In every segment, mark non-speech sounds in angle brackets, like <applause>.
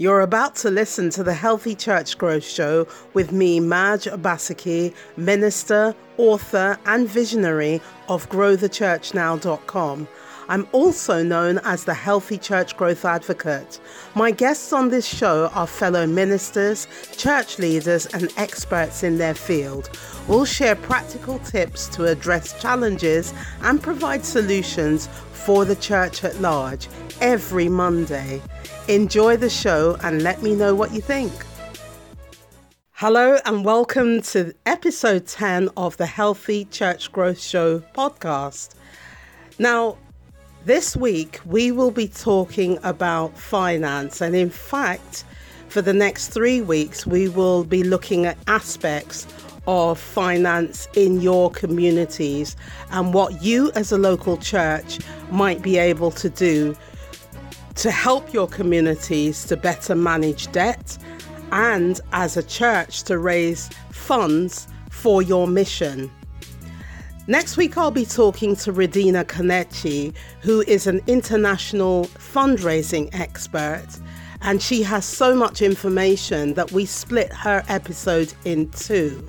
You're about to listen to the Healthy Church Growth Show with me, Madge Obaseki, minister, author, and visionary of GrowTheChurchNow.com. I'm also known as the Healthy Church Growth Advocate. My guests on this show are fellow ministers, church leaders, and experts in their field. We'll share practical tips to address challenges and provide solutions for the church at large every Monday. Enjoy the show and let me know what you think. Hello, and welcome to episode 10 of the Healthy Church Growth Show podcast. Now, this week we will be talking about finance, and in fact, for the next three weeks, we will be looking at aspects of finance in your communities and what you as a local church might be able to do to help your communities to better manage debt and as a church to raise funds for your mission. Next week, I'll be talking to Redina Kanechi, who is an international fundraising expert, and she has so much information that we split her episode in two.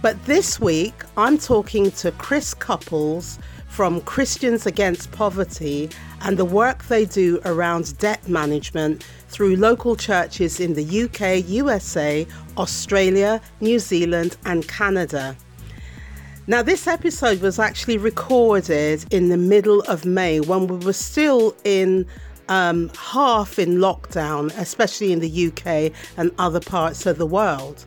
But this week, I'm talking to Chris Couples from Christians Against Poverty and the work they do around debt management through local churches in the UK, USA, Australia, New Zealand, and Canada. Now, this episode was actually recorded in the middle of May when we were still in um, half in lockdown, especially in the UK and other parts of the world.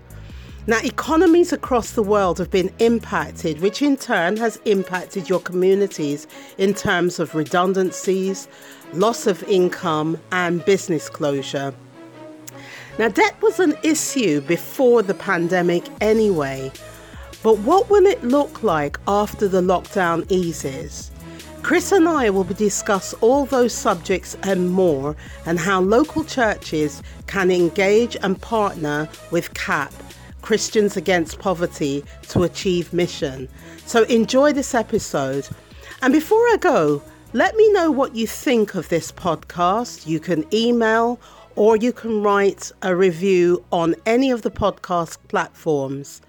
Now, economies across the world have been impacted, which in turn has impacted your communities in terms of redundancies, loss of income, and business closure. Now, debt was an issue before the pandemic anyway, but what will it look like after the lockdown eases? Chris and I will discuss all those subjects and more, and how local churches can engage and partner with CAP Christians Against Poverty to achieve mission. So enjoy this episode. And before I go, let me know what you think of this podcast. You can email or you can write a review on any of the podcast platforms.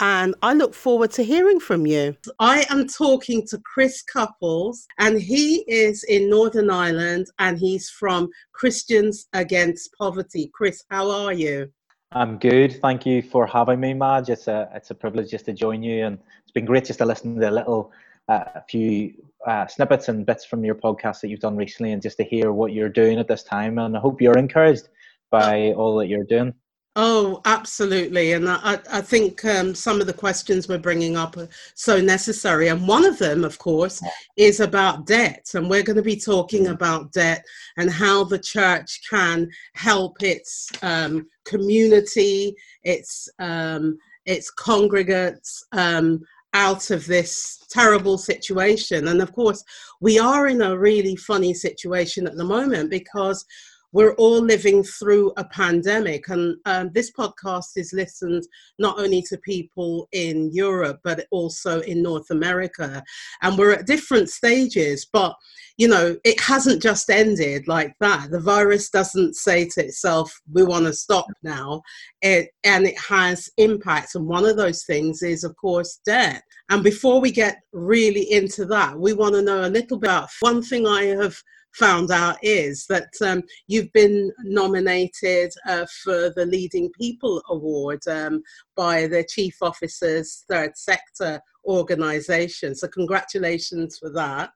And I look forward to hearing from you. I am talking to Chris Couples, and he is in Northern Ireland and he's from Christians Against Poverty. Chris, how are you? I'm good. Thank you for having me, Madge. It's a it's a privilege just to join you, and it's been great just to listen to a little, uh, a few uh, snippets and bits from your podcast that you've done recently, and just to hear what you're doing at this time. And I hope you're encouraged by all that you're doing. Oh, absolutely. And I, I think um, some of the questions we're bringing up are so necessary. And one of them, of course, is about debt. And we're going to be talking about debt and how the church can help its um, community, its, um, its congregates. Um, out of this terrible situation. And of course, we are in a really funny situation at the moment because we're all living through a pandemic. And um, this podcast is listened not only to people in Europe, but also in North America. And we're at different stages, but you know, it hasn't just ended like that. The virus doesn't say to itself, we want to stop now. It, and it has impacts. And one of those things is, of course, debt. And before we get really into that, we want to know a little bit one thing I have found out is that um, you've been nominated uh, for the Leading People Award um, by the Chief Officer's Third Sector organization. So, congratulations for that.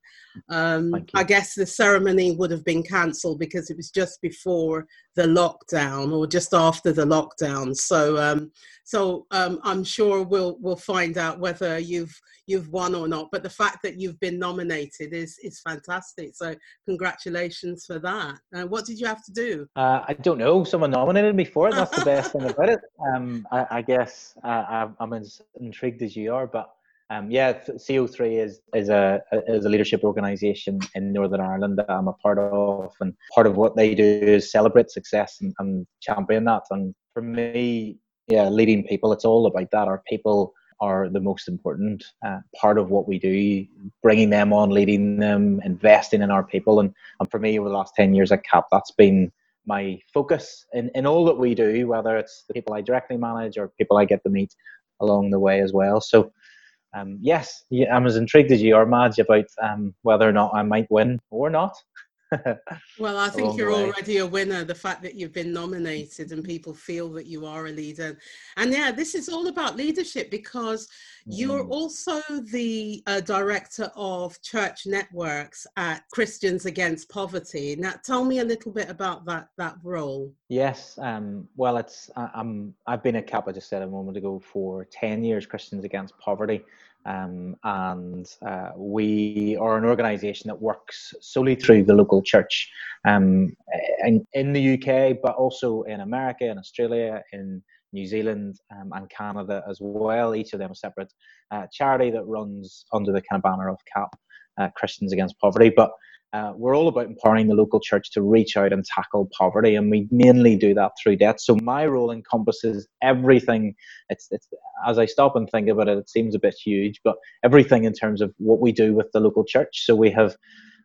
Um, I guess the ceremony would have been cancelled because it was just before the lockdown or just after the lockdown. So, um, so um, I'm sure we'll we'll find out whether you've you've won or not. But the fact that you've been nominated is is fantastic. So, congratulations for that. Uh, what did you have to do? Uh, I don't know. Someone nominated me for it. That's the best thing about it. <laughs> Um, I, I guess uh, I'm as intrigued as you are, but um, yeah, CO3 is is a is a leadership organisation in Northern Ireland that I'm a part of, and part of what they do is celebrate success and, and champion that. And for me, yeah, leading people, it's all about that. Our people are the most important uh, part of what we do, bringing them on, leading them, investing in our people. And, and for me, over the last 10 years at CAP, that's been my focus in, in all that we do, whether it's the people I directly manage or people I get to meet along the way as well. So, um, yes, I'm as intrigued as you are, Madge, about um, whether or not I might win or not. Well, I <laughs> think you're already a winner. The fact that you've been nominated and people feel that you are a leader. And yeah, this is all about leadership because you're mm. also the uh, director of church networks at Christians Against Poverty. Now, tell me a little bit about that that role. Yes, um, well, it's I'm I've been a CAP. I just said a moment ago for ten years. Christians Against Poverty. Um, and uh, we are an organisation that works solely through the local church um, in, in, the UK, but also in America, in Australia, in New Zealand, um, and Canada as well. Each of them a separate uh, charity that runs under the kind of banner of CAP, uh, Christians Against Poverty. But uh, we're all about empowering the local church to reach out and tackle poverty, and we mainly do that through debt. So my role encompasses everything. It's, it's as I stop and think about it, it seems a bit huge, but everything in terms of what we do with the local church. So we have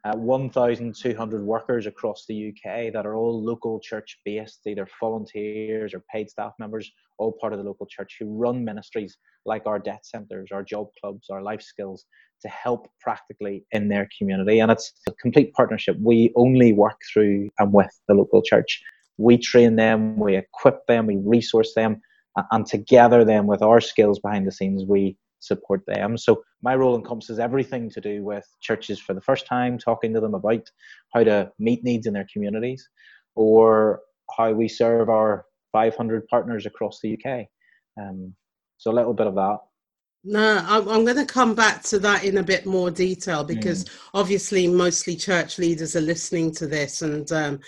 uh, 1,200 workers across the UK that are all local church based, either volunteers or paid staff members, all part of the local church who run ministries like our debt centres, our job clubs, our life skills to help practically in their community. And it's a complete partnership. We only work through and with the local church. We train them, we equip them, we resource them, and together then with our skills behind the scenes, we support them. So my role encompasses everything to do with churches for the first time, talking to them about how to meet needs in their communities, or how we serve our 500 partners across the UK. Um, so a little bit of that. No, I'm, I'm going to come back to that in a bit more detail because mm. obviously, mostly church leaders are listening to this and um,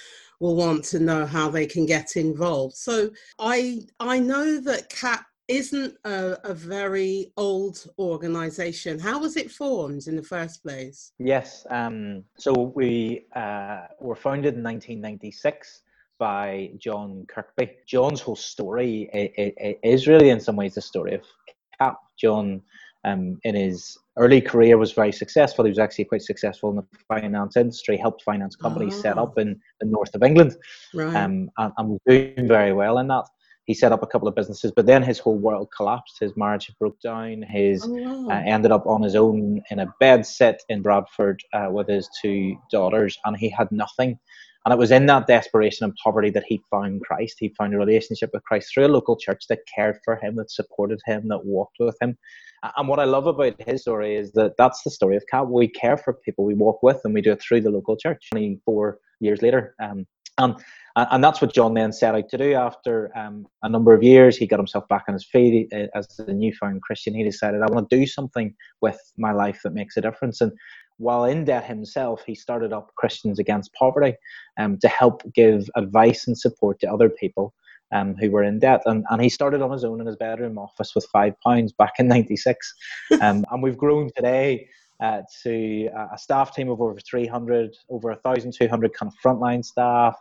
will want to know how they can get involved. So, I I know that CAP isn't a, a, very old organization. How was it formed in the first place? Yes, um, so we uh, were founded in 1996 by John Kirkby. John's whole story is really, in some ways, the story of CAP. John, um, in his early career, was very successful. He was actually quite successful in the finance industry, helped finance companies oh. set up in the north of England, right. um, and, and was doing very well in that he set up a couple of businesses, but then his whole world collapsed. His marriage broke down. His oh, wow. uh, ended up on his own in a bed sit in Bradford uh, with his two daughters, and he had nothing. And it was in that desperation and poverty that he found Christ. He found a relationship with Christ through a local church that cared for him, that supported him, that walked with him. And what I love about his story is that that's the story of CAP. We care for people, we walk with them, we do it through the local church. 24 years later, um, and and that's what John then set out to do. After um, a number of years, he got himself back on his feet as a newfound Christian. He decided, I want to do something with my life that makes a difference. And while in debt himself, he started up Christians Against Poverty um, to help give advice and support to other people um, who were in debt. And, and he started on his own in his bedroom office with five pounds back in 96. <laughs> Um, and we've grown today uh, to a staff team of over 300, over 1,200 kind of frontline staff,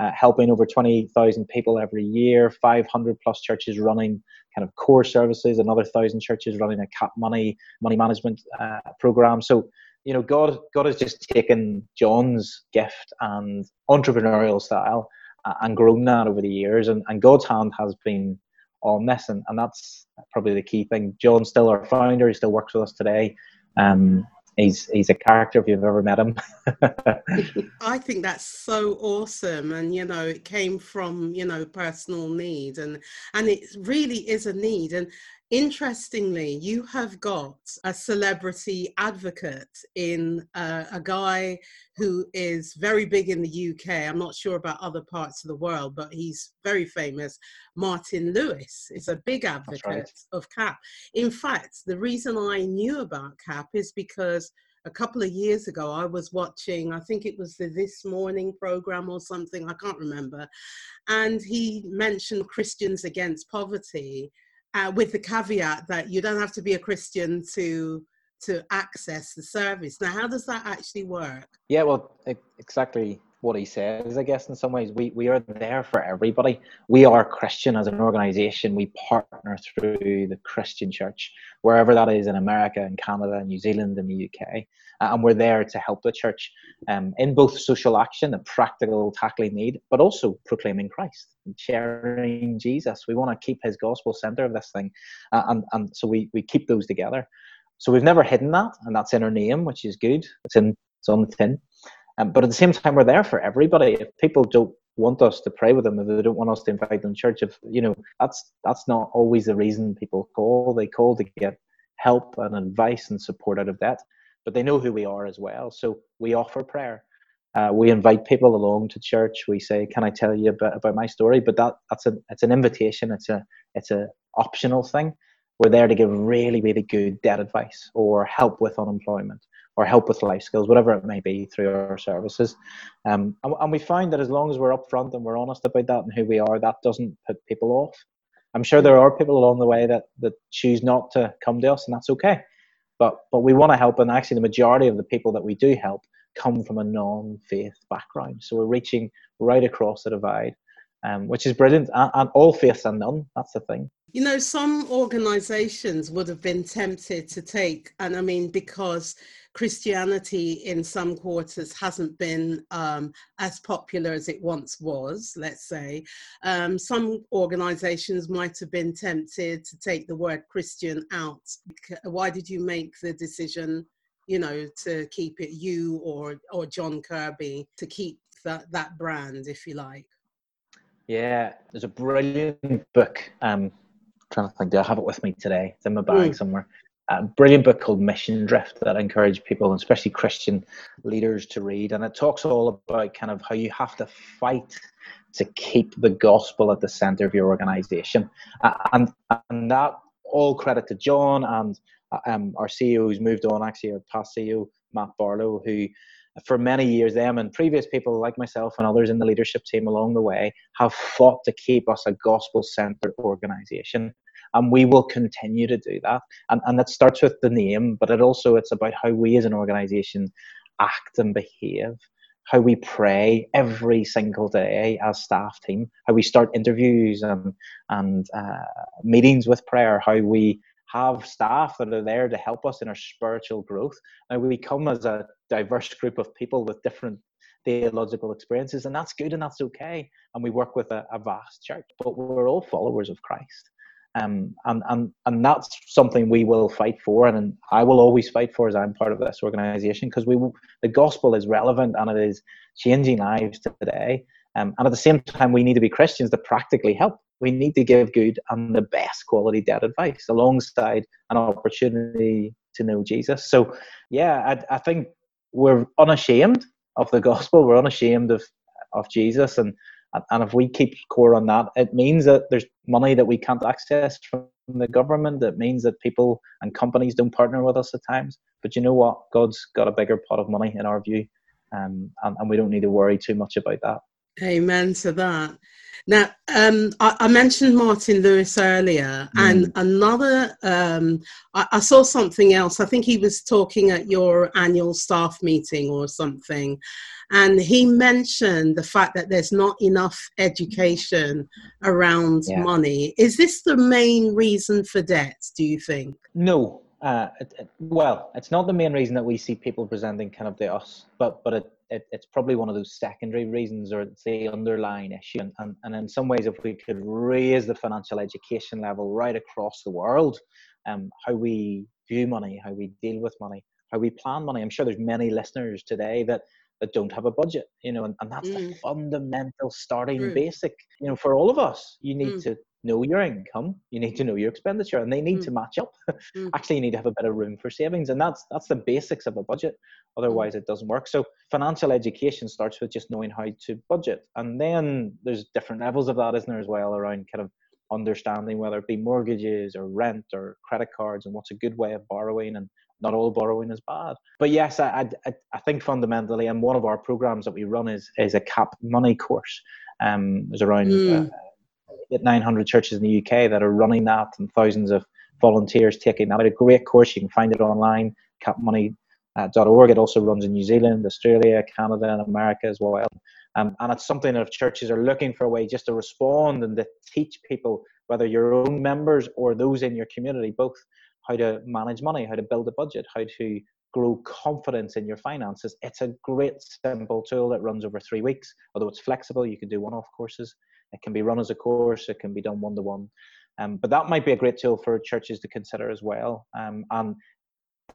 uh, helping over 20,000 people every year, 500 plus churches running kind of core services, another thousand churches running a cap money money management uh, program. So, you know, God God has just taken John's gift and entrepreneurial style uh, and grown that over the years, and, and God's hand has been on this, and, and that's probably the key thing. John's still our founder; he still works with us today. Um, he's he's a character if you've ever met him. <laughs> I think that's so awesome, and you know, it came from you know personal need, and and it really is a need, and Interestingly, you have got a celebrity advocate in uh, a guy who is very big in the UK. I'm not sure about other parts of the world, but he's very famous. Martin Lewis is a big advocate right. of CAP. In fact, the reason I knew about CAP is because a couple of years ago i was watching i think it was the this morning program or something i can't remember and he mentioned christians against poverty uh, with the caveat that you don't have to be a Christian to to access the service. Now, how does that actually work? Yeah, well, exactly what he says, I guess, in some ways. We, we are there for everybody. We are Christian as an organization. We partner through the Christian church, wherever that is in America, in Canada, New Zealand, and the UK. And we're there to help the church um, in both social action and practical tackling need, but also proclaiming Christ and sharing Jesus. We want to keep his gospel center of this thing. Uh, and, and so we, we keep those together. So we've never hidden that, and that's in our name, which is good. It's in it's on the tin. Um, but at the same time, we're there for everybody. If people don't want us to pray with them, if they don't want us to invite them to church, if you know, that's that's not always the reason people call. They call to get help and advice and support out of that. But they know who we are as well. So we offer prayer. Uh, we invite people along to church. We say, "Can I tell you a bit about my story?" But that that's a it's an invitation. It's a it's a optional thing. We're there to give really really good debt advice or help with unemployment or help with life skills, whatever it may be, through our services. Um, and, and we find that as long as we're upfront and we're honest about that and who we are, that doesn't put people off. I'm sure there are people along the way that, that choose not to come to us, and that's okay. But but we want to help, and actually, the majority of the people that we do help come from a non-faith background. So we're reaching right across the divide, um, which is brilliant, and, and all faiths and none. That's the thing. You know, some organizations would have been tempted to take, and I mean, because Christianity in some quarters hasn't been um, as popular as it once was, let's say. Um, some organizations might have been tempted to take the word Christian out. Why did you make the decision, you know, to keep it you or, or John Kirkby, to keep that, that brand, if you like? Yeah, there's a brilliant book. Um, trying to think, do I have it with me today? It's in my bag mm. somewhere a brilliant book called Mission Drift that I encourage people, especially Christian leaders, to read. And it talks all about kind of how you have to fight to keep the gospel at the center of your organization. And, and that all credit to John and um, our CEO who's moved on, actually, our past CEO, Matt Barlow, who for many years, them and previous people like myself and others in the leadership team along the way have fought to keep us a gospel centered organization and we will continue to do that. And and that starts with the name but it also it's about how we as an organization act and behave how we pray every single day as staff team how we start interviews and and uh, meetings with prayer how we have staff that are there to help us in our spiritual growth. And we come as a diverse group of people with different theological experiences and that's good and that's okay and we work with a, a vast church but we're all followers of christ um, and, and, and that's something we will fight for, and I will always fight for as I'm part of this organization because we the gospel is relevant and it is changing lives today. Um, and at the same time, we need to be Christians to practically help. We need to give good and the best quality debt advice alongside an opportunity to know Jesus. So, yeah, I, I think we're unashamed of the gospel. We're unashamed of of Jesus, and and if we keep core on that, it means that there's money that we can't access from the government. It means that people and companies don't partner with us at times. But you know what? God's got a bigger pot of money in our view, um, and, and we don't need to worry too much about that. Amen to that. Now, um, I, I, mentioned Martin Lewis earlier, mm. and another, um, I, I, saw something else. I think he was talking at your annual staff meeting or something, and he mentioned the fact that there's not enough education around yeah. money. Is this the main reason for debt, do you think? No. Uh, it, it, well, it's not the main reason that we see people presenting kind of to us, but but it, it, it's probably one of those secondary reasons or it's the underlying issue. And, and, and in some ways, if we could raise the financial education level right across the world, um, how we view money, how we deal with money, how we plan money. I'm sure there's many listeners today that that don't have a budget, you know, and, and that's mm. the fundamental starting mm. basic, you know, for all of us. You need mm. to know your income, you need to know your expenditure, and they need mm. to match up. <laughs> Mm. Actually, you need to have a bit of room for savings, and that's that's the basics of a budget. Mm. Otherwise, it doesn't work. So, financial education starts with just knowing how to budget, and then there's different levels of that, isn't there, as well, around kind of understanding whether it be mortgages or rent or credit cards and what's a good way of borrowing and not all borrowing is bad. But yes, I, I, I think fundamentally, and one of our programs that we run is is a cap money course. Um, there's around mm. uh, 900 churches in the UK that are running that, and thousands of volunteers taking that. It's A great course. You can find it online, capmoney.org. uh, It also runs in New Zealand, Australia, Canada, and America as well. Um, and it's something that if churches are looking for a way just to respond and to teach people, whether your own members or those in your community, both how to manage money, how to build a budget, how to grow confidence in your finances. It's a great simple tool that runs over three weeks. Although it's flexible, you can do one-off courses. It can be run as a course. It can be done one-to-one. Um, but that might be a great tool for churches to consider as well. Um, and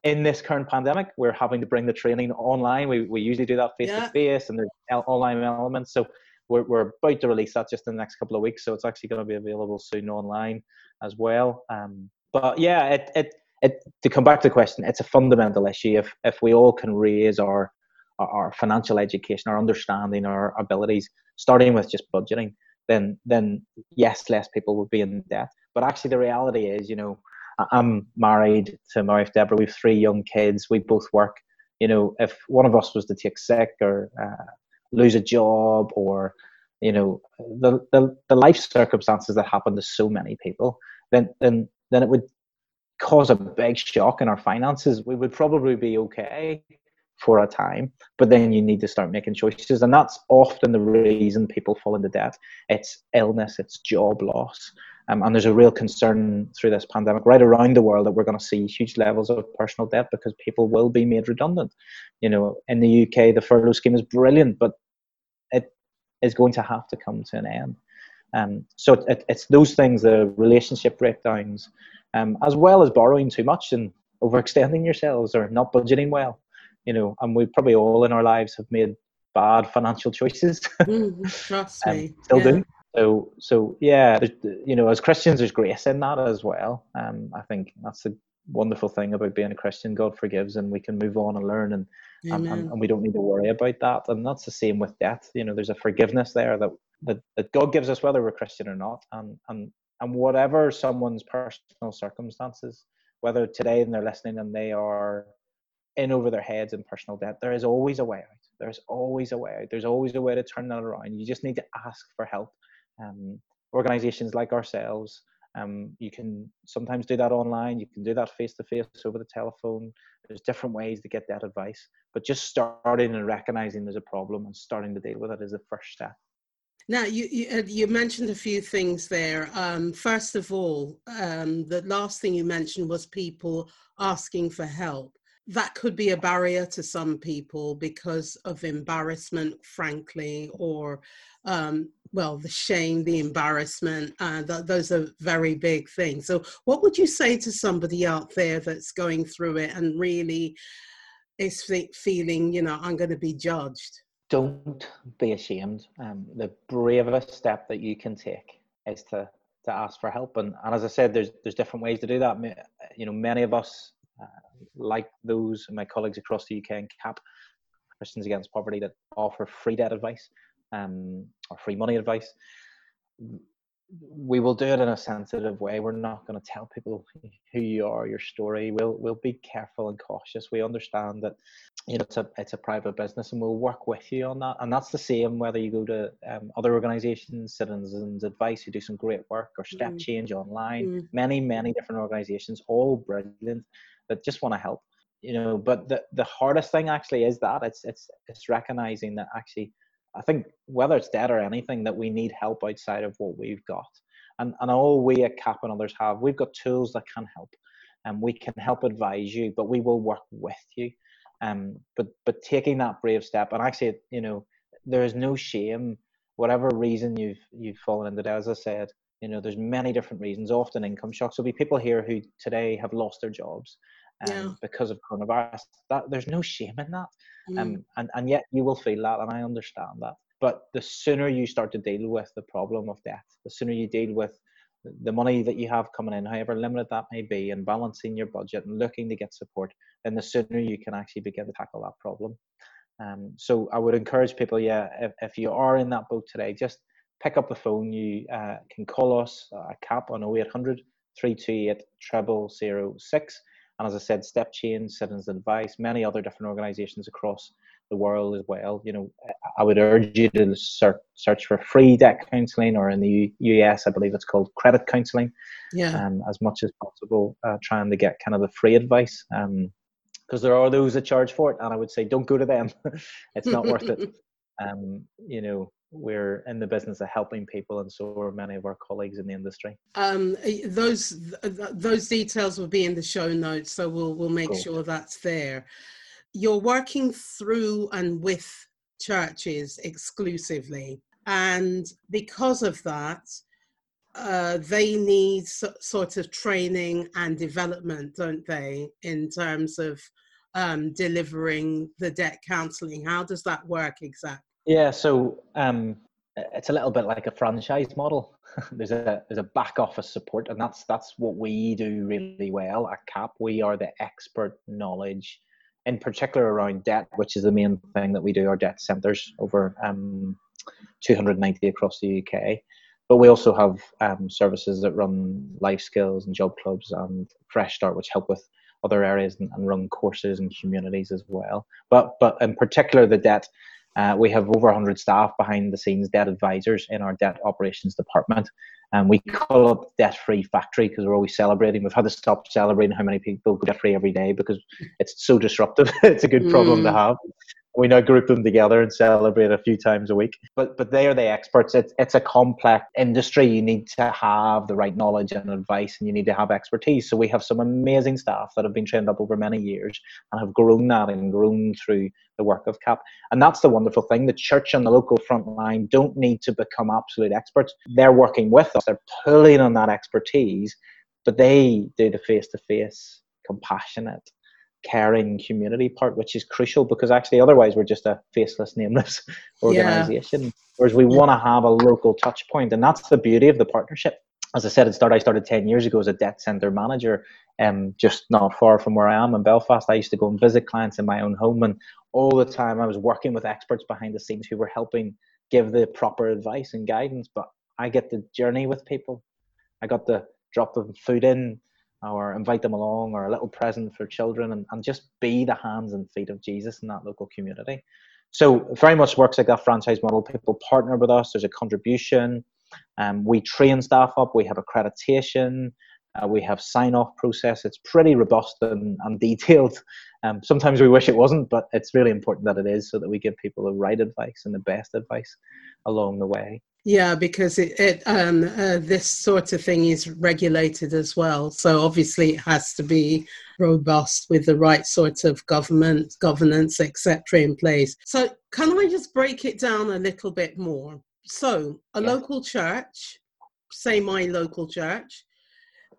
in this current pandemic, we're having to bring the training online. We, we usually do that face to face, and there's online elements. So we're, we're about to release that just in the next couple of weeks. So it's actually going to be available soon online as well. Um, but yeah, it, it, it, to come back to the question, it's a fundamental issue. If, if we all can raise our, our financial education, our understanding, our abilities, starting with just budgeting, then, then yes, less people would be in debt. But actually, the reality is, you know, I'm married to my wife Deborah. We have three young kids. We both work. You know, if one of us was to take sick or uh, lose a job, or you know, the, the the life circumstances that happen to so many people, then then then it would cause a big shock in our finances. We would probably be okay for a time, but then you need to start making choices, and that's often the reason people fall into debt. It's illness, it's job loss, um, and there's a real concern through this pandemic right around the world that we're going to see huge levels of personal debt because people will be made redundant. You know, in the UK, the furlough scheme is brilliant, but it is going to have to come to an end. Um, so it, it's those things, the relationship breakdowns, um, as well as borrowing too much and overextending yourselves or not budgeting well. You know, and we probably all in our lives have made bad financial choices. <laughs> mm, trust me. still yeah. do. So, so yeah, you know, as Christians, there's grace in that as well. Um, I think that's the wonderful thing about being a Christian. God forgives, and we can move on and learn, and, and, and, we don't need to worry about that. And that's the same with death. You know, there's a forgiveness there that, that, that God gives us, whether we're Christian or not, and and and whatever someone's personal circumstances, whether today and they're listening and they are in over their heads in personal debt, there is always a way out. There's always a way out. There's always a way to turn that around. You just need to ask for help um, organizations like ourselves um, you can sometimes do that online you can do that face to face over the telephone there's different ways to get that advice but just starting and recognizing there's a problem and starting to deal with it is the first step now you you, you mentioned a few things there um, first of all um, the last thing you mentioned was people asking for help that could be a barrier to some people because of embarrassment frankly or um, well, the shame, the embarrassment, uh, th- those are very big things. So, what would you say to somebody out there that's going through it and really is fe- feeling, you know, I'm going to be judged? Don't be ashamed. Um, the bravest step that you can take is to to ask for help. And, and as I said, there's there's different ways to do that. You know, many of us, uh, like those my colleagues across the UK and CAP, Christians Against Poverty, that offer free debt advice um, or free money advice, we will do it in a sensitive way. We're not going to tell people who you are, your story. We'll we'll be careful and cautious. We understand that you know it's a it's a private business, and we'll work with you on that. And that's the same whether you go to um, other organisations, Citizens Advice, who do some great work, or Step mm. Change Online. Mm. Many many different organisations, all brilliant, that just want to help. You know, but the the hardest thing actually is that it's it's it's recognizing that actually I think whether it's debt or anything, that we need help outside of what we've got. And, and all we at CAP and others have, we've got tools that can help. And we can help advise you, but we will work with you. Um, but but taking that brave step, and actually, you know, there is no shame, whatever reason you've you've fallen into debt. As I said, you know, there's many different reasons. Often income shocks. There'll be people here who today have lost their jobs, um, yeah. because of coronavirus. That there's no shame in that, mm. um, and and yet you will feel that, and I understand that. But the sooner you start to deal with the problem of debt, the sooner you deal with the money that you have coming in, however limited that may be, and balancing your budget and looking to get support, then the sooner you can actually begin to tackle that problem. Um, so I would encourage people, yeah, if, if you are in that boat today, just pick up the phone. You uh, can call us uh, CAP on 0800 328 0006 and as I said, Step Change, Citizens Advice, many other different organisations across the world as well. You know, I would urge you to search, for free debt counselling, or in the US, I believe it's called credit counselling. Yeah. Um, as much as possible, uh, trying to get kind of the free advice. Um, because there are those that charge for it, and I would say don't go to them. <laughs> it's not worth it. <laughs> Um, you know, we're in the business of helping people, and so are many of our colleagues in the industry. Um, those those details will be in the show notes, so we'll we'll make cool. sure that's there. You're working through and with churches exclusively, and because of that, uh, they need so, sort of training and development, don't they, in terms of um, delivering the debt counselling? How does that work exactly? Yeah, so um, it's a little bit like a franchise model. <laughs> there's a there's a back office support, and that's that's what we do really well at CAP. We are the expert knowledge, in particular around debt, which is the main thing that we do. Our debt centres over um, 290 across the UK but we also have um, services that run life skills and job clubs and fresh start which help with other areas and, and run courses and communities as well but but in particular the debt uh, we have over 100 staff behind the scenes debt advisors in our debt operations department. And we call it debt free factory because we're always celebrating. We've had to stop celebrating how many people go debt free every day because it's so disruptive. <laughs> It's a good problem mm. to have we now group them together and celebrate a few times a week. But but they are the experts. It's it's a complex industry. You need to have the right knowledge and advice, and you need to have expertise. So we have some amazing staff that have been trained up over many years and have grown that and grown through the work of CAP. And that's the wonderful thing. The church and the local front line don't need to become absolute experts. They're working with us. They're pulling on that expertise, but they do the face to face, compassionate caring community part, which is crucial because actually otherwise we're just a faceless, nameless <laughs> organization. Yeah. Whereas we want to have a local touch point, and that's the beauty of the partnership. As I said at start, I started 10 years ago as a debt center manager, um, just not far from where I am in Belfast. I used to go and visit clients in my own home, and all the time I was working with experts behind the scenes who were helping give the proper advice and guidance. But I get the journey with people. I got to drop them food in, or invite them along or a little present for children and, and just be the hands and feet of Jesus in that local community. So very much works like that franchise model. People partner with us. There's a contribution. Um, we train staff up. We have accreditation. Uh, we have sign off process. It's pretty robust and, and <laughs> detailed. Um, sometimes we wish it wasn't, but it's really important that it is so that we give people the right advice and the best advice along the way. Yeah, because it, it um, uh, this sort of thing is regulated as well. So obviously it has to be robust with the right sort of government governance, etc., in place. So can I just break it down a little bit more? So a yeah. local church, say my local church,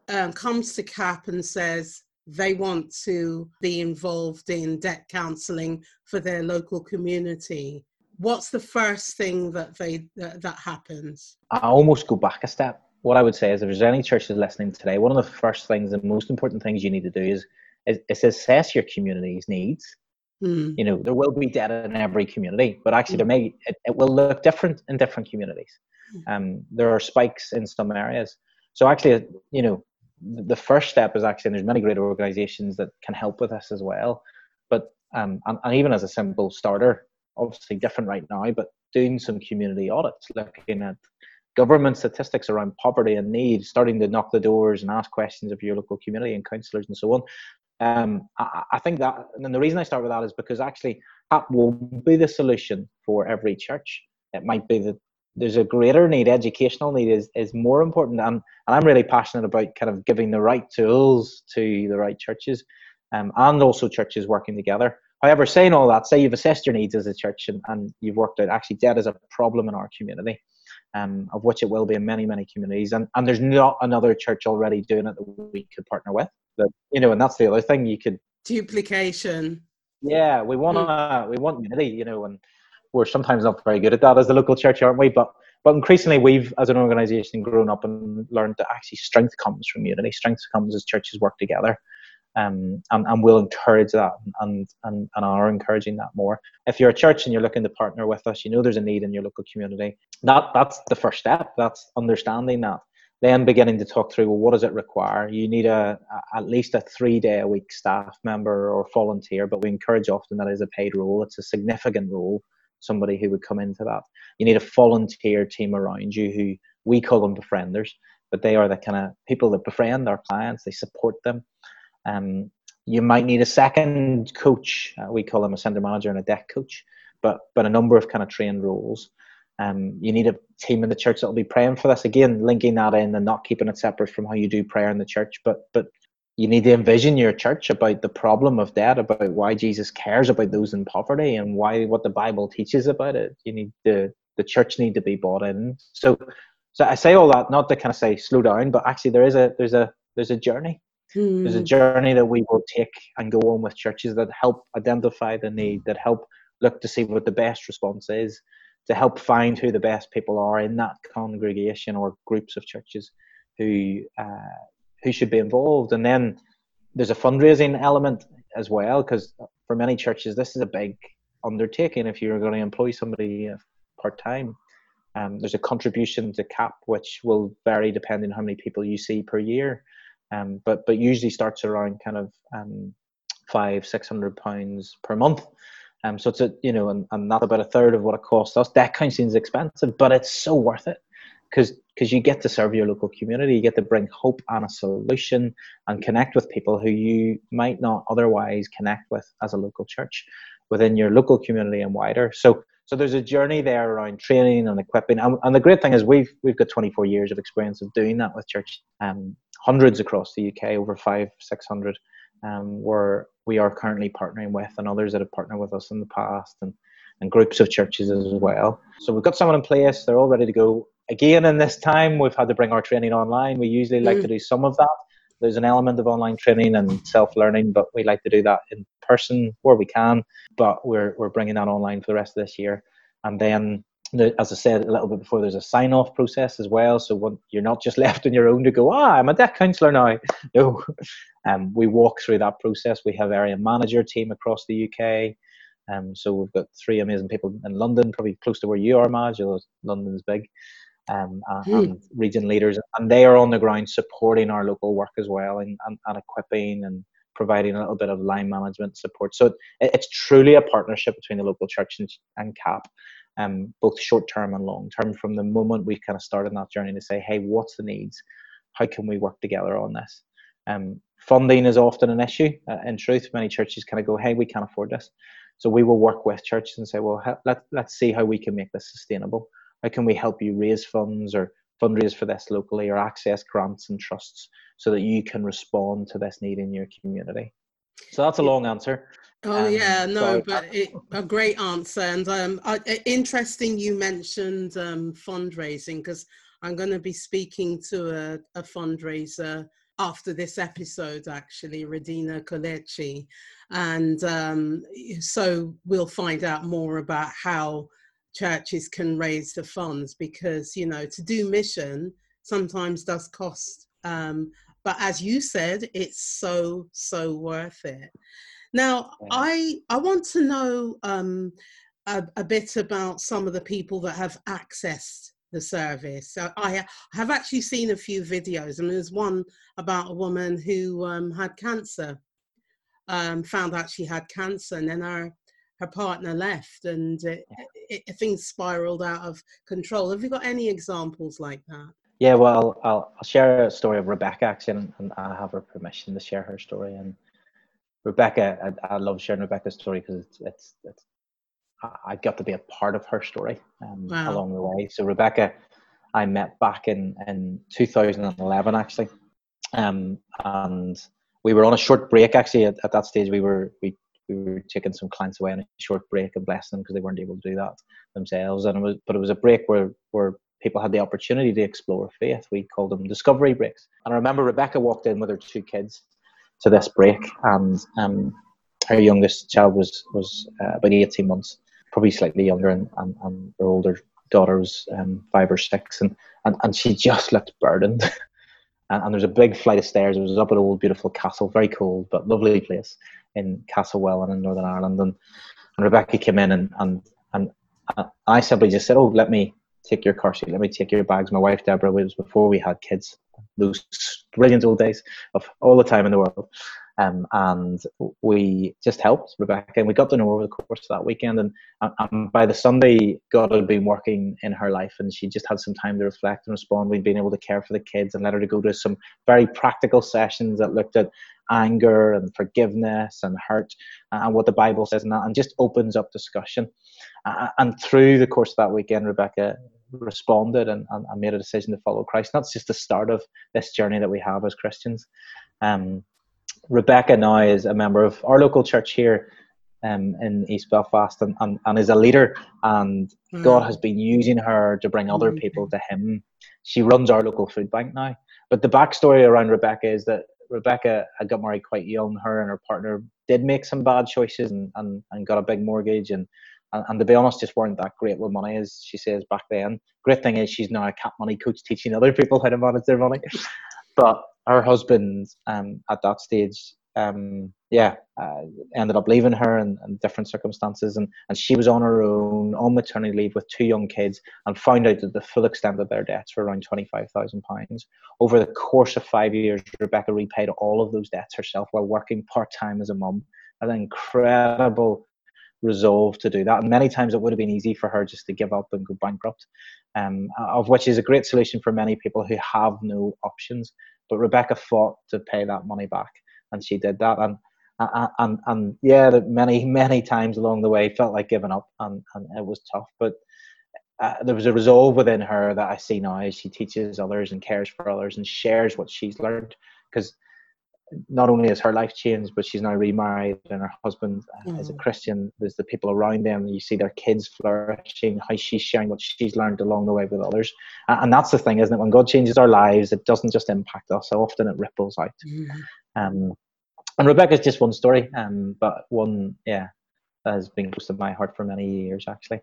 um, comes to CAP and says they want to be involved in debt counselling for their local community what's the first thing that they that, that happens? I almost go back a step. What I would say is, if there's any churches listening today, one of the first things, the most important things you need to do is is, is assess your community's needs. Mm. You know, there will be data in every community, but actually, mm. there may it, it, will look different in different communities. Mm. Um, there are spikes in some areas. So actually, you know, the first step is actually, and there's many great organisations that can help with this as well. But um, and, and even as a simple starter, obviously different right now, but doing some community audits, looking at government statistics around poverty and need, starting to knock the doors and ask questions of your local community and councillors and so on. Um, I, I, think that, and the reason I start with that is because actually that will be the solution for every church. It might be that there's a greater need, educational need is, is more important. And, and I'm really passionate about kind of giving the right tools to the right churches um, and also churches working together. However, saying all that, say you've assessed your needs as a church and, and you've worked out actually debt is a problem in our community, um, of which it will be in many, many communities. And, and there's not another church already doing it that we could partner with. But, you know, and that's the other thing you could duplication. Yeah, we want to, mm. we want unity, you know, and we're sometimes not very good at that as the local church, aren't we? But but increasingly we've as an organization grown up and learned that actually strength comes from unity strength comes as churches work together um, and, and we'll encourage that and, and, and are encouraging that more. If you're a church and you're looking to partner with us, you know there's a need in your local community. That that's the first step. That's understanding that. Then beginning to talk through well, what does it require? You need a, a at least a three day a week staff member or volunteer, but we encourage often that is a paid role. It's a significant role. Somebody who would come into that. You need a volunteer team around you who we call them befrienders, but they are the kind of people that befriend our clients. They support them um, you might need a second coach. Uh, we call them a center manager and a debt coach, but but a number of kind of trained roles. Um, you need a team in the church that will be praying for this. Again, linking that in and not keeping it separate from how you do prayer in the church. But but you need to envision your church about the problem of debt, about why Jesus cares about those in poverty, and why what the Bible teaches about it. You need the the church need to be bought in. So so I say all that not to kind of say slow down, but actually there is a there's a there's a journey. Hmm. There's a journey that we will take and go on with churches that help identify the need, that help look to see what the best response is, to help find who the best people are in that congregation or groups of churches who uh, who should be involved. And then there's a fundraising element as well, because for many churches this is a big undertaking if you're going to employ somebody uh, part time. Um, there's a contribution to CAP which will vary depending on how many people you see per year, um, but but usually starts around kind of um, five six hundred pounds per month. Um, so it's a you know, and, and not about a third of what it costs us. That kind of seems expensive, but it's so worth it because because you get to serve your local community, you get to bring hope and a solution, and connect with people who you might not otherwise connect with as a local church within your local community and wider. So so there's a journey there around training and equipping, and, and the great thing is we've we've got 24 years of experience of doing that with church, um, hundreds across the UK, over five six hundred um, where we are currently partnering with, and others that have partnered with us in the past, and, and groups of churches as well. So we've got someone in place, they're all ready to go. Again, in this time, we've had to bring our training online. We usually like mm. to do some of that. There's an element of online training and self learning, but we like to do that in person where we can. But we're, we're bringing that online for the rest of this year. And then as I said a little bit before, there's a sign off process as well. So when, you're not just <laughs> left on your own to go, ah, I'm a debt counsellor now. <laughs> No, um, we walk through that process. We have area manager team across the UK. Um, so we've got three amazing people in London, probably close to where you are, Madge. London's big. Um, and, hmm. and, region leaders, and they are on the ground supporting our local work as well, and, and, and equipping and providing a little bit of line management support. So it, it's truly a partnership between the local church and, and CAP um, both short term and long term from the moment we kind of started that journey to say, hey, what's the needs? How can we work together on this? Um, funding is often an issue. Uh, in truth, many churches kind of go, hey, we can't afford this. So we will work with churches and say, well, let, let's see how we can make this sustainable. How can we help you raise funds or fundraise for this locally or access grants and trusts so that you can respond to this need in your community? So that's a long answer. Oh um, yeah, no, but it, a great answer, and um, uh, interesting. You mentioned um, fundraising because I'm going to be speaking to a, a, fundraiser after this episode, actually, Radina Kolechi, and um, so we'll find out more about how churches can raise the funds because you know to do mission sometimes does cost um, but as you said it's so so worth it now, I I want to know um, a, a, bit about some of the people that have accessed the service. So I have actually seen a few videos, and there's one about a woman who um, had cancer, um, found out she had cancer, and then her her partner left, and it, it, things spiraled out of control. Have you got any examples like that? Yeah, well, I'll, I'll share a story of Rebecca actually, and, and I have her permission to share her story. And Rebecca, I, I love sharing Rebecca's story because it's, it's, it's I got to be a part of her story um, wow. along the way. So Rebecca, I met back in in 2011 actually, um, and we were on a short break actually. At, at that stage, we were we we were taking some clients away on a short break and blessing them because they weren't able to do that themselves. And it was but it was a break where where people had the opportunity to explore faith. We called them discovery breaks. And I remember Rebecca walked in with her two kids to this break, and um, her youngest child was was uh, about eighteen months, probably slightly younger, and, and, and her older daughter was um, five or six, and, and, and she just looked burdened. <laughs> and, and there's a big flight of stairs. It was up at old beautiful castle, very cold but lovely place in Castlewellan in Northern Ireland. And, and Rebecca came in and, and and uh, I simply just said, "Oh, let me take your car seat. Let me take your bags." My wife Deborah was before we had kids, those brilliant old days of all the time in the world. Um, and we just helped Rebecca, and we got to know her over the course of that weekend. And, and by the Sunday, God had been working in her life, and she just had some time to reflect and respond. We'd been able to care for the kids and let her to go to some very practical sessions that looked at anger and forgiveness and hurt and what the Bible says and that, and just opens up discussion. Uh, and through the course of that weekend, Rebecca responded and, and, and, made a decision to follow Christ. That's just the start of this journey that we have as Christians. Um, Rebecca now is a member of our local church here um, in East Belfast and, and, and is a leader. And mm. God has been using her to bring other mm. people to Him. She runs our local food bank now. But the backstory around Rebecca is that Rebecca had got married quite young. Her and her partner did make some bad choices and, and, and got a big mortgage and, and, and to be honest, just weren't that great with money, as she says back then. Great thing is she's now a cap money coach teaching other people how to manage their money. But her husband, um, at that stage, um, yeah, uh, ended up leaving her in, in, different circumstances, and, and she was on her own on maternity leave with two young kids, and found out that the full extent of their debts were around twenty five thousand pounds. Over the course of five years, Rebecca repaid all of those debts herself while working part time as a mum. An incredible resolve to do that. And many times it would have been easy for her just to give up and go bankrupt, um, of which is a great solution for many people who have no options. But Rebecca fought to pay that money back and she did that. And and and, yeah, many <laughs> many times along the way, felt like giving up, and and it was tough. But uh, there was a resolve within her that I see now as she teaches others and cares for others and shares what she's learned. Because not only has her life changed, but she's now remarried and her husband mm. is a mm. Christian. There's the people around them. You see their kids flourishing, how she's sharing what she's learned along the way with others. And that's the thing, isn't it? When God changes our lives, it doesn't just impact us. So often it ripples out. Mm. Um, and Rebecca's just one story, um, but one, yeah, that has been close to my heart for many years, actually.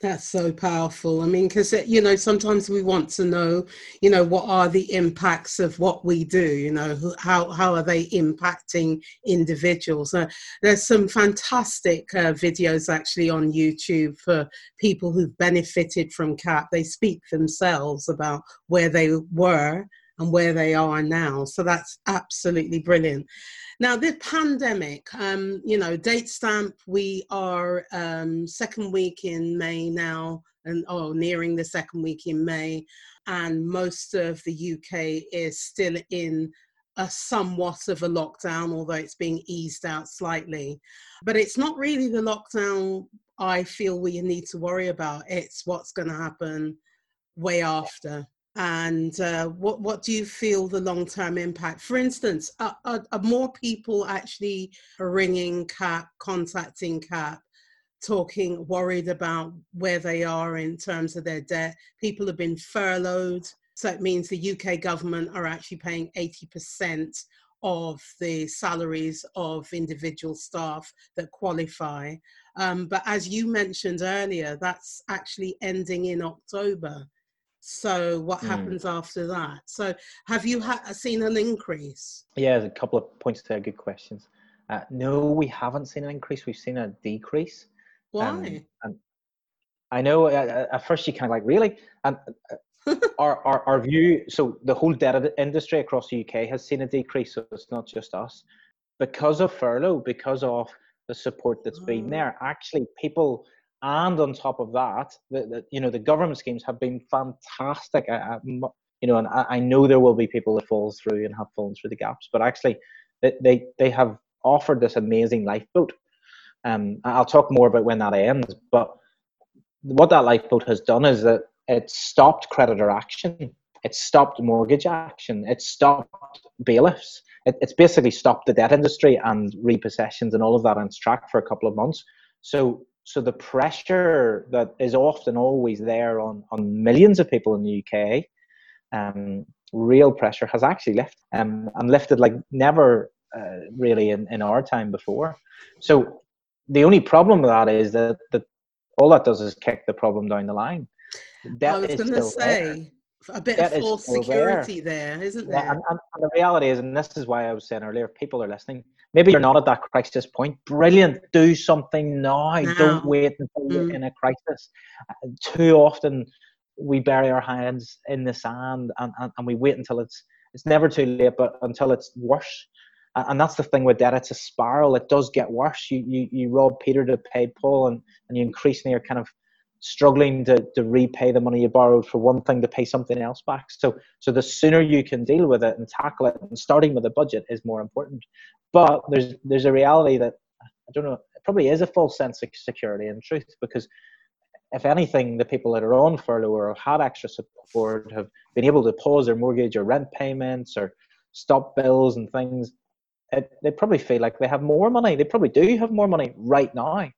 That's so powerful. I mean, because, you know, sometimes we want to know, you know, what are the impacts of what we do? You know, how, how are they impacting individuals? Uh, there's some fantastic uh, videos actually on YouTube for people who've benefited from CAP. They speak themselves about where they were and where they are now. So that's absolutely brilliant. Now, the pandemic, um, you know, date stamp, we are um, second week in May now, and oh, nearing the second week in May, and most of the UK is still in a somewhat of a lockdown, although it's being eased out slightly. But it's not really the lockdown I feel we need to worry about, it's what's going to happen way after and uh, what what do you feel the long term impact? For instance, are, are, are, more people actually ringing CAP, contacting CAP, talking, worried about where they are in terms of their debt? People have been furloughed, so it means the UK government are actually paying eighty percent of the salaries of individual staff that qualify. Um, but as you mentioned earlier, that's actually ending in October. So what mm. happens after that? So have you ha- seen an increase? Yeah, there's a couple of points there. Good questions. Uh, no, we haven't seen an increase. We've seen a decrease. Why? Um, and I know uh, at first you kind of like really, and uh, our, our our view. So the whole data industry across the UK has seen a decrease. So it's not just us, because of furlough, because of the support that's oh. been there. Actually, people and on top of that, the, the, you know the government schemes have been fantastic. I, I, you know, and I, I, know there will be people that fall through and have fallen through the gaps, but actually, they they, they have offered this amazing lifeboat. Um, I'll talk more about when that ends, but what that lifeboat has done is that it stopped creditor action, it stopped mortgage action, it stopped bailiffs. It, it's basically stopped the debt industry and repossessions and all of that on track for a couple of months. So so the pressure that is often always there on, on millions of people in the UK, um, real pressure has actually lifted um, and lifted like never uh, really in, in our time before. So the only problem with that is that, that all that does is kick the problem down the line. That I was going to say, there a bit of false security there. there, isn't there? Yeah, and, and, the reality is, and this is why I was saying earlier, people are listening. Maybe you're not at that crisis point. Brilliant. Do something now. now. Don't wait until you're mm. in a crisis. Too often we bury our hands in the sand and, and, and we wait until it's it's never too late, but until it's worse. And that's the thing with debt, it's a spiral. It does get worse. You you, you rob Peter to pay Paul and, and you increasingly are kind of struggling to, to repay the money you borrowed for one thing to pay something else back. So so the sooner you can deal with it and tackle it, and starting with a budget is more important. But there's there's a reality that I don't know. It probably is a false sense of security in truth because if anything, the people that are on furlough or have had extra support have been able to pause their mortgage or rent payments or stop bills and things. It, they probably feel like they have more money. They probably do have more money right now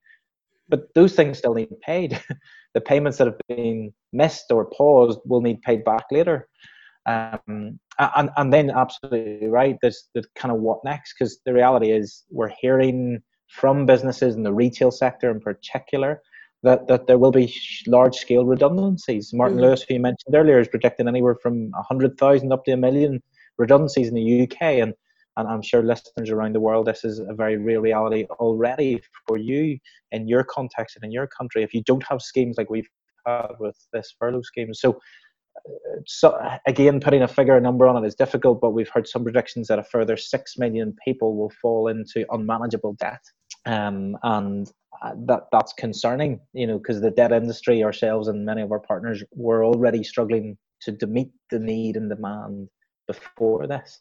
but those things still need paid. <laughs> the payments that have been missed or paused will need paid back later. Um, and, and then absolutely right, there's the kind of what next, because the reality is we're hearing from businesses in the retail sector in particular that, that there will be large scale redundancies. Martin mm. Lewis, who you mentioned earlier, is predicting anywhere from 100,000 up to a million redundancies in the UK. And and I'm sure listeners around the world, this is a very real reality already for you in your context and in your country. If you don't have schemes like we've had with this furlough scheme, so so again, putting a figure, a number on it is difficult, but we've heard some predictions that a further six million people will fall into unmanageable debt, um, and uh, that that's concerning. You know, because the debt industry, ourselves, and many of our partners were already struggling to, to meet the need and demand before this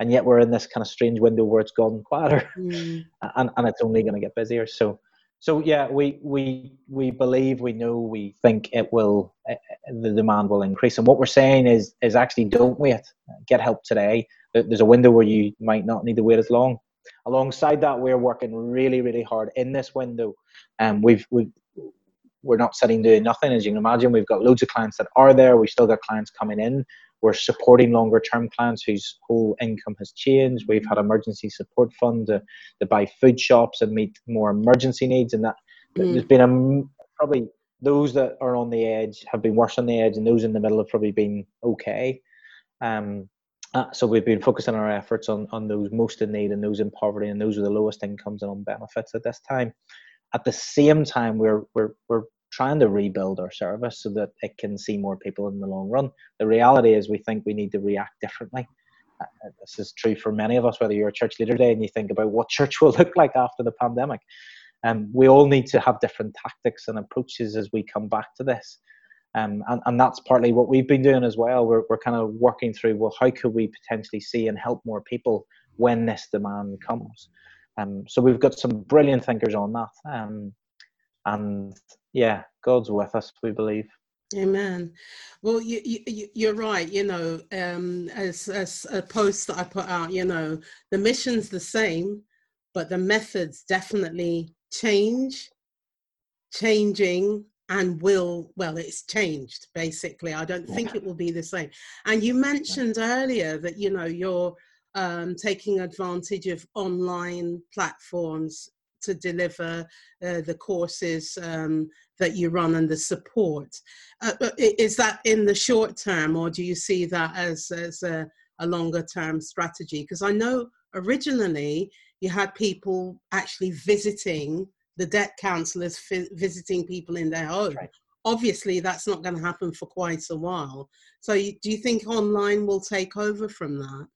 and yet we're in this kind of strange window where it's gone quieter. <laughs> Mm. and, and it's only going to get busier. So so yeah we we we believe we know we think it will uh, the demand will increase. And what we're saying is is actually don't wait. Get help today. There's a window where you might not need to wait as long. Alongside that we're working really really hard in this window. And um, we've we've we're not sitting doing nothing. As you can imagine we've got loads of clients that are there. We've still got clients coming in we're supporting longer term clients whose whole income has changed. We've had emergency support fund to, to buy food shops and meet more emergency needs. And that mm. there's been a probably those that are on the edge have been worse on the edge, and those in the middle have probably been okay. Um, uh, so we've been focusing our efforts on, on those most in need and those in poverty, and those with the lowest incomes and on benefits at this time. At the same time, we're we're we're trying to rebuild our service so that it can see more people in the long run. The reality is, we think we need to react differently. Uh, uh, this is true for many of us, whether you're a church leader today and you think about what church <laughs> will look like after the pandemic. Um, we all need to have different tactics and approaches as we come back to this. Um, and, and that's partly what we've been doing as well. We're, we're kind of working through, well, how could we potentially see and help more people when this demand comes? Um, so we've got some brilliant thinkers on that. Um, and yeah, God's with us, we believe. Amen. Well, you, you, you're right. You know, um, as, as a post that I put out, you know, the mission's the same, but the methods definitely change, changing, and will, well, it's changed basically. I don't think it will be the same. And you mentioned earlier that, you know, you're um, taking advantage of online platforms to deliver uh, the courses um, that you run and the support. Uh, is that in the short term, or do you see that as, as a, a longer term strategy? Because I know originally you had people actually visiting the debt counselors, f- visiting people in their home. Right. Obviously, that's not going to happen for quite a while. So, you, do you think online will take over from that?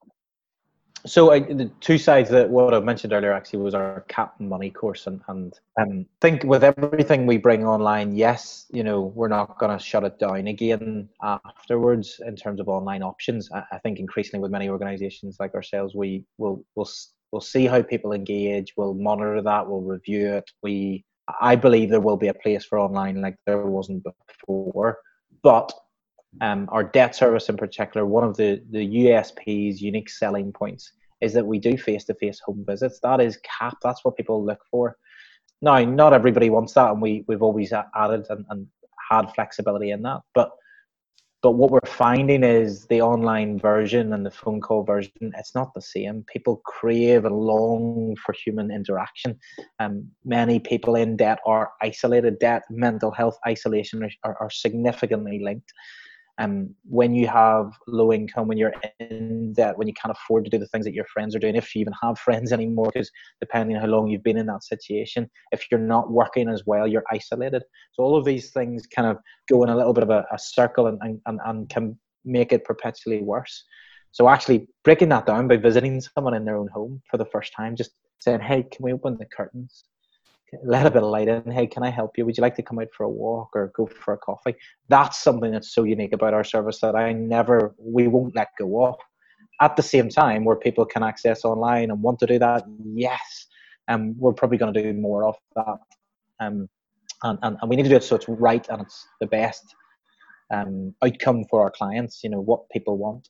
So I, the two sides that what I mentioned earlier actually was our CAP Money course, and and um, think with everything we bring online, yes, you know we're not going to shut it down again afterwards in terms of online options. I, I think increasingly with many organisations like ourselves, we will will we'll see how people engage, we'll monitor that, we'll review it. We I believe there will be a place for online like there wasn't before, but um, our debt service in particular, one of the, the USP's unique selling points is that we do face to face home visits. That is cap, that's what people look for. Now, not everybody wants that, and we, we've always added and, and had flexibility in that. But but what we're finding is the online version and the phone call version, it's not the same. People crave and long for human interaction. Um, many people in debt are isolated. Debt, mental health, isolation are, are significantly linked um, when you have low income, when you're in debt, when you can't afford to do the things that your friends are doing, if you even have <laughs> friends anymore, because depending on how long you've been in that situation, if you're not working as well, you're isolated. So all of these things kind of go in a little bit of a, a circle and, and, and can make it perpetually worse. So actually breaking that down by visiting someone in their own home for the first time, just saying, hey, can we open the curtains? A bit of light in. Hey, can I help you? Would you like to come out for a walk or go for a coffee? That's something that's so unique about our service that I never, we won't let go of. At the same time, where people can access online and want to do that, yes, and um, we're probably going to do more of that. Um, and, and, and we need to do it so it's right and it's the best um, outcome for our clients. You know what people want,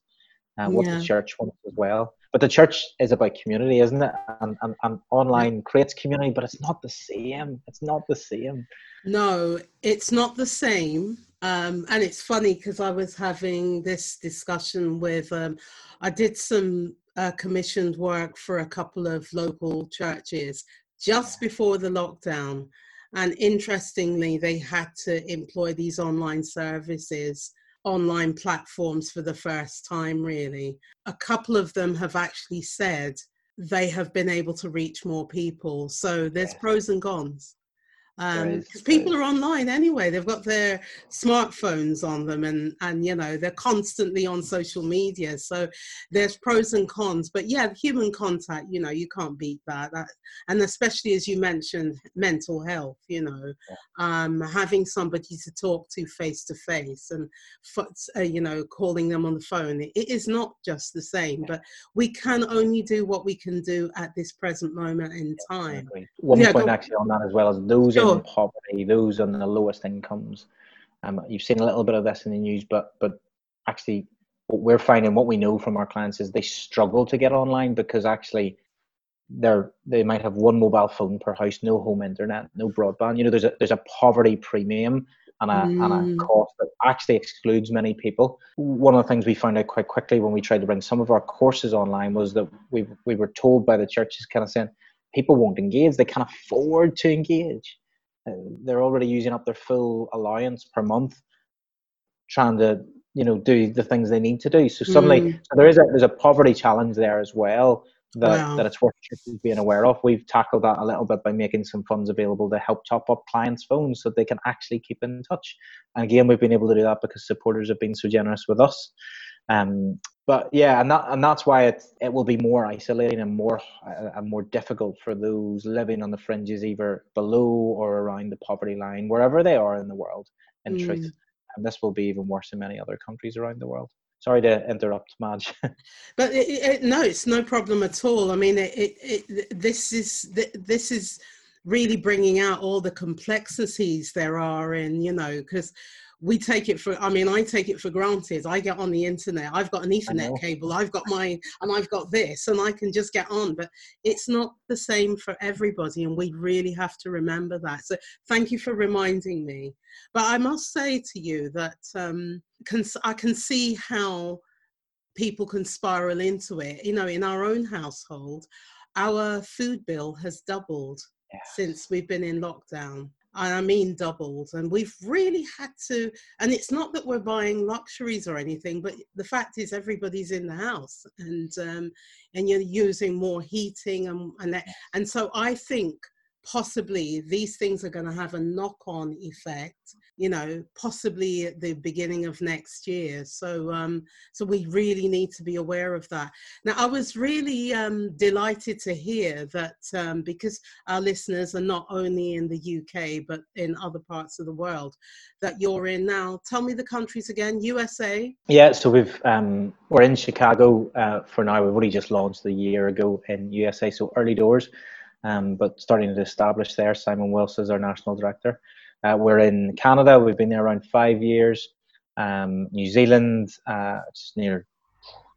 and uh, what yeah. the church wants as well. But the church is about community, isn't it? And, and, and online creates community, but it's not the same. It's not the same. No, it's not the same. Um, and it's funny because I was having this discussion with, um, I did some uh, commissioned work for a couple of local churches just before the lockdown. And interestingly, they had to employ these online services, online platforms for the first time, really. A couple of them have actually said they have been able to reach more people. So there's pros and cons um because people are online anyway. They've got their smartphones on them and and you know they're constantly on social media. So there's pros and cons. But yeah human contact you know you can't beat that, that and especially as you mentioned mental health you know yeah. um having somebody to talk to face to face and uh, you know calling them on the phone it, it is not just the same. Yeah. but we can only do what we can do at this present moment in time. One yeah, point go- actually on that as well as those sure. in poverty, those on the lowest incomes. Um, you've seen a little bit of this in the news, but but actually, what we're finding, what we know from our clients, is they struggle to get online because actually, they're they might have one mobile phone per house, no home internet, no broadband. You know, there's a there's a poverty premium and a, mm. and a mm. cost that actually excludes many people. One of the things we found out quite quickly when we tried to bring some of our courses online was that we we were told by the churches kind of saying people won't engage, they can't afford to engage they're already using up their full allowance per month trying to you know do the things they need to do so suddenly mm. so there is a there's a poverty challenge there as well that, wow. that it's worth being aware of we've tackled that a little bit by making some funds available to help top up clients phones so they can actually keep in touch and again we've been able to do that because supporters have been so generous with us um, but yeah, and that and that's why it it will be more isolating and more uh, and more difficult for those living on the fringes, either below or around the poverty line, wherever they are in the world. In mm. truth, and this will be even worse in many other countries around the world. Sorry to interrupt, Madge. <laughs> but it, it, no, it's no problem at all. I mean, it, this is this is really bringing out all the complexities there are in you know because we take it for i mean i take it for granted. I get on the internet. I've got an ethernet cable. I've got my and i've got this and i can just get on but it's not the same for everybody and we really have to remember that. So thank you for reminding me. But i must say to you that um, i can see how people can spiral into it. You know in our own household our food bill has doubled yes. since we've been in lockdown I mean doubled. And we've really had to, and it's not that we're buying luxuries or anything, but the fact is everybody's in the house and um, and you're using more heating and and, and so I think possibly these things are going to have a knock-on effect you know possibly at the beginning of next year. So um so we really need to be aware of that. Now i was really um delighted to hear that um because our listeners are not only in the uk but in other parts of the world that you're in now. Tell me the countries again. Usa yeah so we've um we're in chicago uh, for now. We've only just launched a year ago in usa so early doors um, but starting to establish there. Simon Wills is our national director. Uh, we're in Canada. We've been there around five years. Um, New Zealand, uh, it's near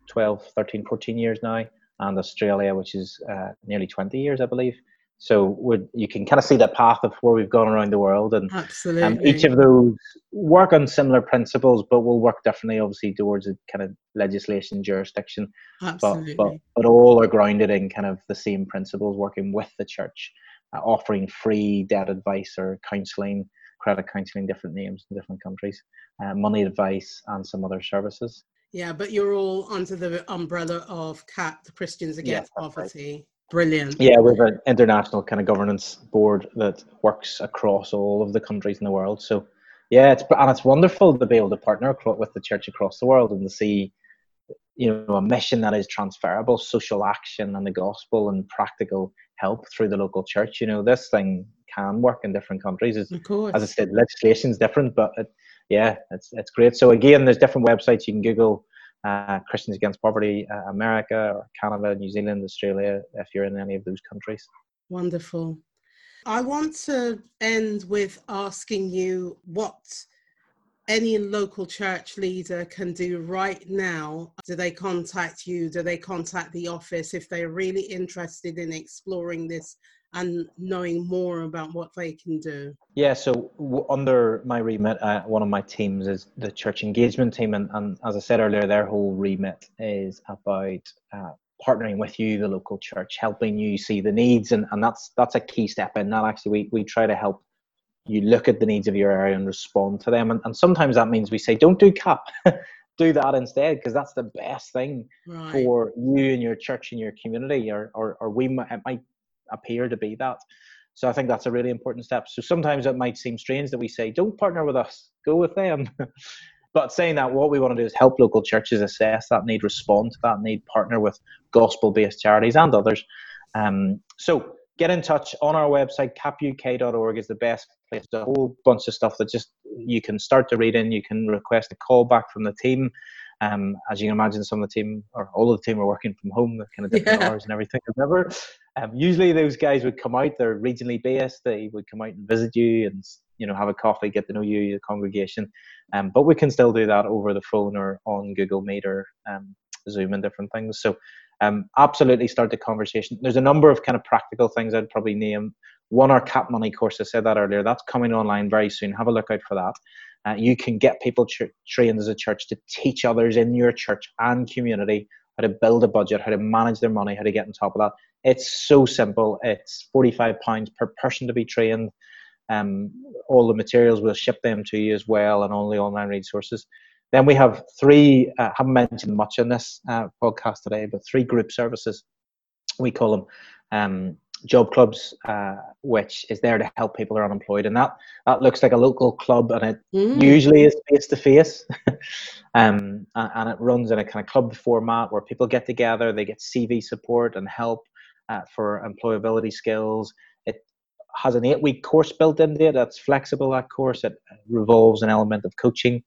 12, 13, 14 years now, and Australia, which is uh, nearly 20 years, I believe. So you can kind of see the path of where we've gone around the world, and Absolutely. Um, each of those work on similar principles, but will work differently, obviously, towards a kind of legislation jurisdiction. Absolutely. But, but, but all are grounded in kind of the same principles, working with the church, uh, offering free debt advice or counselling, credit counselling, different names in different countries, uh, money advice, and some other services. Yeah, but you're all under the umbrella of CAP, the Christians Against Poverty. Right. Brilliant. Yeah, we have an international kind of governance board that works across all of the countries in the world. So, yeah, it's and it's wonderful to be able to partner with the church across the world and to see, you know, a mission that is transferable, social action and the gospel and practical help through the local church. You know, this thing can work in different countries. As, of course. as I said, legislation is different, but it, yeah, it's it's great. So again, there's different websites you can Google uh, Christians Against Poverty uh, America or Canada, New Zealand, Australia, if you're in any of those countries. Wonderful. I want to end with asking you what any local church leader can do right now. Do they contact you? Do they contact the office if they're really interested in exploring this and knowing more about what they can do? Yeah, so w- under my remit, uh, one of my teams is the church engagement team. And, and as I said earlier, their whole remit is about uh, partnering with you, the local church, helping you see the needs. And, and that's that's a key step in that. Actually, we, we try to help you look at the needs of your area and respond to them. And, and sometimes that means we say, don't do CAP. <laughs> do that instead because that's the best thing right. for you and your church and your community or, or, or we might, it might appear to be that. So I think that's a really important step. So sometimes it might seem strange that we say, don't partner with us, go with them. <laughs> but saying that, what we want to do is help local churches assess that need, respond to that need, partner with gospel based charities and others. Um, so get in touch on our website, capuk.org is the best place. a whole bunch of stuff that just you can start to read in. You can request a call back from the team. Um, as you can imagine, some of the team or all of the team are working from home, kind of different yeah. hours and everything as ever. Um, usually, those guys would come out. They're regionally based. They would come out and visit you, and you know, have a coffee, get to know you, the congregation. Um, but we can still do that over the phone or on Google Meet or um, Zoom and different things. So, um, absolutely start the conversation. There's a number of kind of practical things I'd probably name. One, our Cap Money course. I said that earlier. That's coming online very soon. Have a look out for that. Uh, you can get people ch- trained as a church to teach others in your church and community how to build a budget, how to manage their money, how to get on top of that. It's so simple. It's £45 per person to be trained. Um, all the materials will ship them to you as well and all the online resources. Then we have three, uh, haven't mentioned much in this uh, podcast today, but three group services. We call them um, job clubs, uh, which is there to help people who are unemployed, and that that looks like a local club, and it mm. usually is face to face, and it runs in a kind of club format where people get together, they get CV support and help uh, for employability skills. It has an eight-week course built into it. That's flexible. That course it revolves an element of coaching.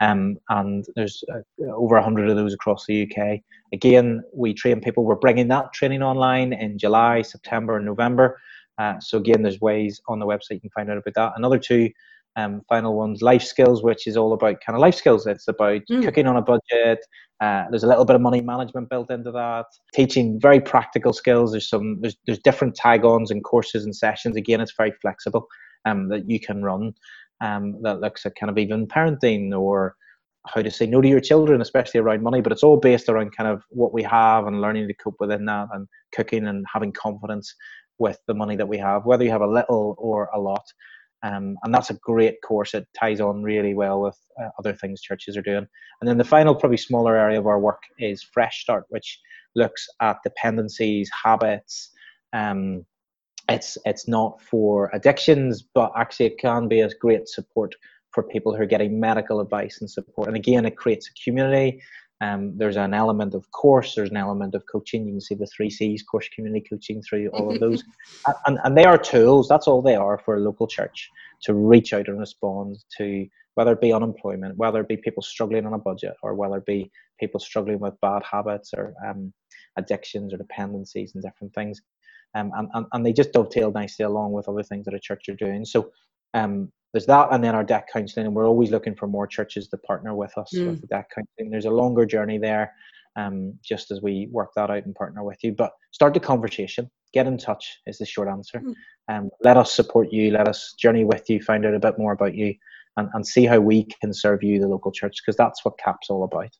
Um, and there's uh, over 100 of those across the UK. Again, we train people. We're bringing that training online in July, September, and November. Uh, so again, there's ways on the website you can find out about that. Another two um, final ones, life skills, which is all about kind of life skills. It's about mm. cooking on a budget. Uh, there's a little bit of money management built into that. Teaching very practical skills. There's some there's there's different tag-ons and courses and sessions. Again, it's very flexible um, that you can run um, that looks at kind of even parenting or how to say no to your children, especially around money. But it's all based around kind of what we have and learning to cope within that and cooking and having confidence with the money that we have, whether you have a little or a lot. Um, and that's a great course. It ties on really well with uh, other things churches are doing. And then the final, probably smaller area of our work is Fresh Start, which looks at dependencies, habits, um, it's it's not for addictions, but actually it can be a great support for people who are getting medical advice and support. And again, it creates a community. Um, there's an element of course, there's an element of coaching. You can see the three C's course community coaching through all of those. <laughs> and, and they are tools, that's all they are for a local church to reach out and respond to whether it be unemployment, whether it be people struggling on a budget, or whether it be people struggling with bad habits or um, addictions or dependencies and different things um, and, and, and they just dovetail nicely along with other things that a church are doing. So um, there's that, and then our debt counselling, and we're always looking for more churches to partner with us mm. with the debt counselling. There's a longer journey there, um, just as we work that out and partner with you. But start the conversation, get in touch is the short answer. Mm. Um, let us support you, let us journey with you, find out a bit more about you, and, and see how we can serve you, the local church, because that's what CAP's all about.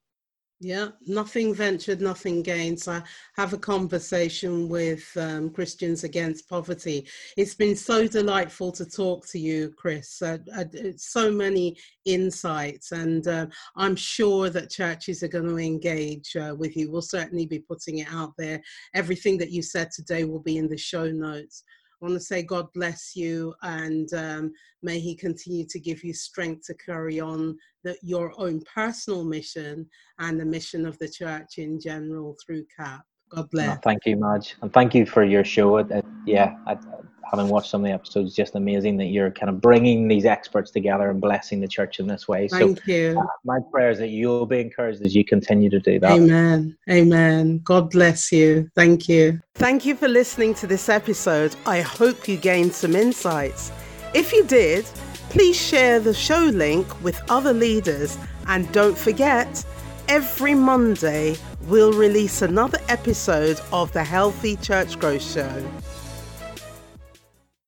Yeah, nothing ventured, nothing gained. So I have a conversation with um, Christians Against Poverty. It's been so delightful to talk to you, Chris. Uh, uh, so many insights, and uh, I'm sure that churches are going to engage uh, with you. We'll certainly be putting it out there. Everything that you said today will be in the show notes. I want to say God bless you and um, may He continue to give you strength to carry on the, your own personal mission and the mission of the church in general through CAP. God bless. thank you, Madge, and thank you for your show. It, it, yeah, I, having watched some of the episodes, just amazing that you're kind of bringing these experts together and blessing the church in this way. Thank so, you. Uh, my prayer is that you'll be encouraged as you continue to do that. Amen. Amen. God bless you. Thank you. Thank you for listening to this episode. I hope you gained some insights. If you did, please share the show link with other leaders and don't forget, every Monday we'll release another episode of the Healthy Church Growth Show.